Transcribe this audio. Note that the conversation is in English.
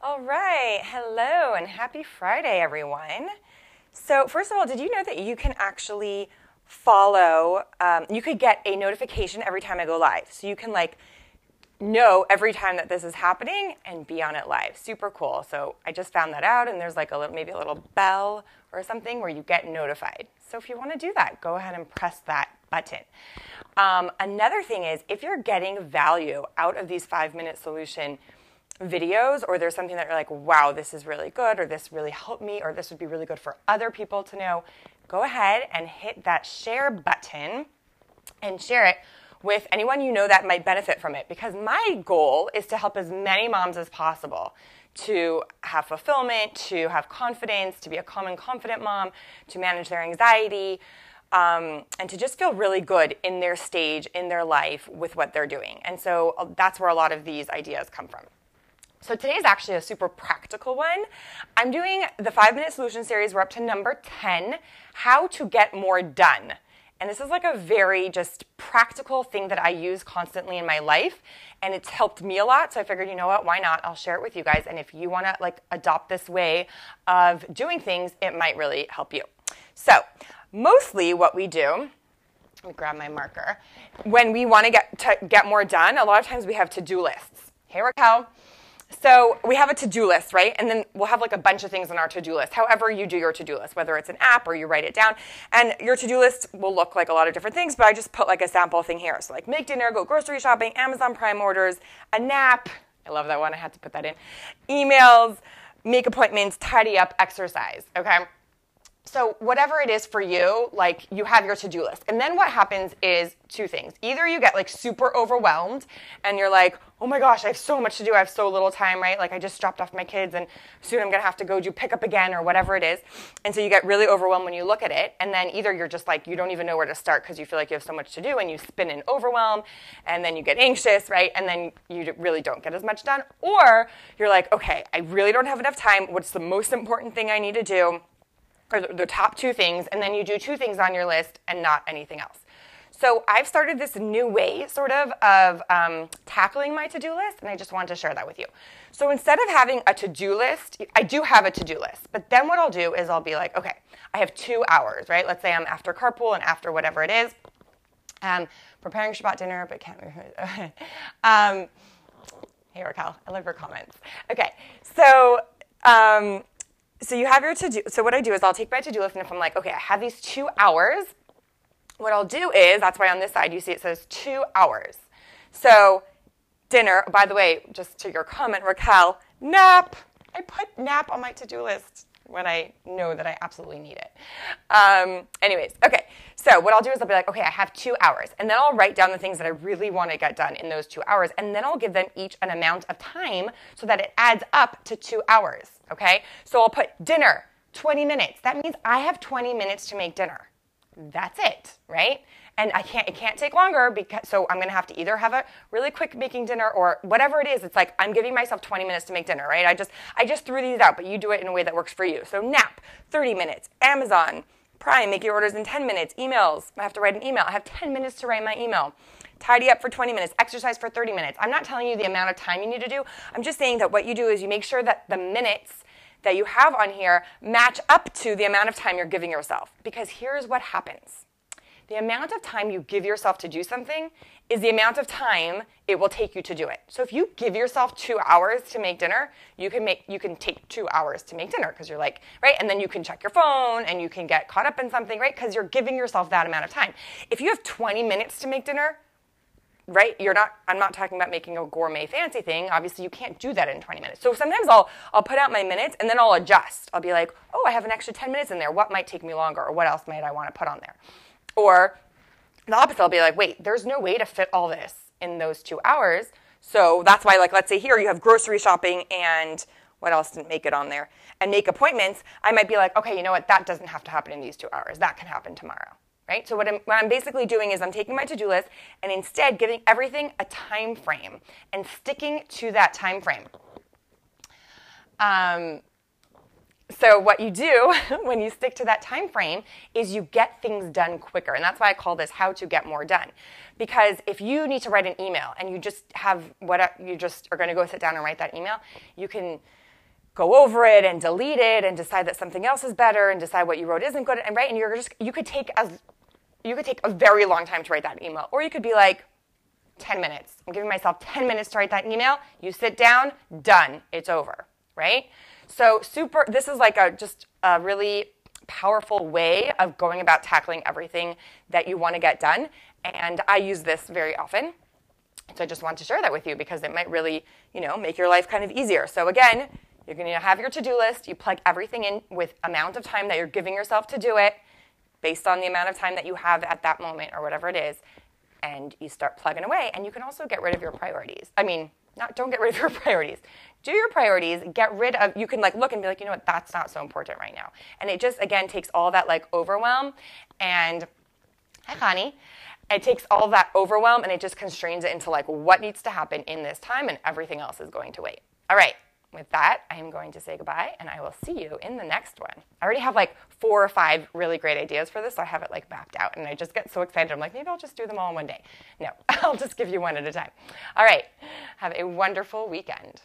All right. Hello and happy Friday, everyone. So, first of all, did you know that you can actually follow, um, you could get a notification every time I go live. So, you can like know every time that this is happening and be on it live. Super cool. So, I just found that out, and there's like a little, maybe a little bell or something where you get notified. So, if you want to do that, go ahead and press that button. Um, another thing is if you're getting value out of these five minute solution videos, or there's something that you're like, wow, this is really good, or this really helped me, or this would be really good for other people to know, go ahead and hit that share button and share it with anyone you know that might benefit from it. Because my goal is to help as many moms as possible to have fulfillment, to have confidence, to be a calm and confident mom, to manage their anxiety, um, and to just feel really good in their stage, in their life with what they're doing. And so uh, that's where a lot of these ideas come from. So today is actually a super practical one. I'm doing the five minute solution series. We're up to number 10 how to get more done. And this is like a very just practical thing that I use constantly in my life. And it's helped me a lot. So I figured, you know what, why not? I'll share it with you guys. And if you want to like adopt this way of doing things, it might really help you. So mostly what we do let me grab my marker. When we want to get to get more done, a lot of times we have to-do lists. Hey Raquel, so we have a to-do list, right? And then we'll have like a bunch of things on our to-do list. However you do your to-do list, whether it's an app or you write it down. And your to-do list will look like a lot of different things, but I just put like a sample thing here. So like make dinner, go grocery shopping, Amazon Prime orders, a nap. I love that one. I had to put that in. Emails, make appointments, tidy up, exercise, okay? So whatever it is for you, like you have your to-do list. And then what happens is two things. Either you get like super overwhelmed and you're like, "Oh my gosh, I have so much to do. I have so little time, right? Like I just dropped off my kids and soon I'm going to have to go do pickup again or whatever it is." And so you get really overwhelmed when you look at it, and then either you're just like you don't even know where to start because you feel like you have so much to do and you spin in overwhelm and then you get anxious, right? And then you really don't get as much done. Or you're like, "Okay, I really don't have enough time. What's the most important thing I need to do?" Or the top two things, and then you do two things on your list and not anything else. So I've started this new way, sort of, of um, tackling my to-do list, and I just wanted to share that with you. So instead of having a to-do list, I do have a to-do list, but then what I'll do is I'll be like, okay, I have two hours, right? Let's say I'm after carpool and after whatever it is, um, preparing Shabbat dinner, but can't. um, hey Raquel, I love your comments. Okay, so. Um, so you have your to do. So what I do is I'll take my to do list, and if I'm like, okay, I have these two hours, what I'll do is that's why on this side you see it says two hours. So dinner. By the way, just to your comment, Raquel, nap. I put nap on my to do list when I know that I absolutely need it. Um, anyways, okay. So what I'll do is I'll be like, okay, I have two hours, and then I'll write down the things that I really want to get done in those two hours, and then I'll give them each an amount of time so that it adds up to two hours. Okay. So I'll put dinner, 20 minutes. That means I have 20 minutes to make dinner. That's it, right? And I can't it can't take longer because so I'm gonna have to either have a really quick making dinner or whatever it is. It's like I'm giving myself 20 minutes to make dinner, right? I just I just threw these out, but you do it in a way that works for you. So nap, 30 minutes. Amazon, Prime, make your orders in 10 minutes. Emails, I have to write an email. I have 10 minutes to write my email. Tidy up for 20 minutes, exercise for 30 minutes. I'm not telling you the amount of time you need to do. I'm just saying that what you do is you make sure that the minutes that you have on here match up to the amount of time you're giving yourself. Because here's what happens the amount of time you give yourself to do something is the amount of time it will take you to do it. So if you give yourself 2 hours to make dinner, you can make you can take 2 hours to make dinner because you're like, right? And then you can check your phone and you can get caught up in something, right? Cuz you're giving yourself that amount of time. If you have 20 minutes to make dinner, right? You're not I'm not talking about making a gourmet fancy thing. Obviously, you can't do that in 20 minutes. So sometimes I'll I'll put out my minutes and then I'll adjust. I'll be like, "Oh, I have an extra 10 minutes in there. What might take me longer or what else might I want to put on there?" Or the opposite, I'll be like, wait, there's no way to fit all this in those two hours. So that's why, like, let's say here you have grocery shopping and what else didn't make it on there? And make appointments. I might be like, okay, you know what? That doesn't have to happen in these two hours. That can happen tomorrow. Right? So what I'm, what I'm basically doing is I'm taking my to-do list and instead giving everything a time frame and sticking to that time frame. Um, so what you do when you stick to that time frame is you get things done quicker. And that's why i call this how to get more done. Because if you need to write an email and you just have what you just are going to go sit down and write that email you can go over it and delete it and decide that something else is better and decide what you wrote isn't good. And right and you're just you could take as you could take a very long time to write that email. Or you could be like 10 minutes. I'm giving myself 10 minutes to write that email. You sit down done. It's over right so super this is like a just a really powerful way of going about tackling everything that you want to get done and i use this very often so I just want to share that with you because it might really, you know, make your life kind of easier. So again, you're going to have your to-do list. You plug everything in with amount of time that you're giving yourself to do it based on the amount of time that you have at that moment or whatever it is. And you start plugging away. And you can also get rid of your priorities. I mean, not don't get rid of your priorities. Do your priorities, get rid of you can like look and be like, you know what, that's not so important right now. And it just again takes all that like overwhelm and hi honey it takes all that overwhelm and it just constrains it into like what needs to happen in this time and everything else is going to wait. All right. With that, I am going to say goodbye and I will see you in the next one. I already have like four or five really great ideas for this, so I have it like mapped out and I just get so excited. I'm like, maybe I'll just do them all in one day. No, I'll just give you one at a time. All right. Have a wonderful weekend.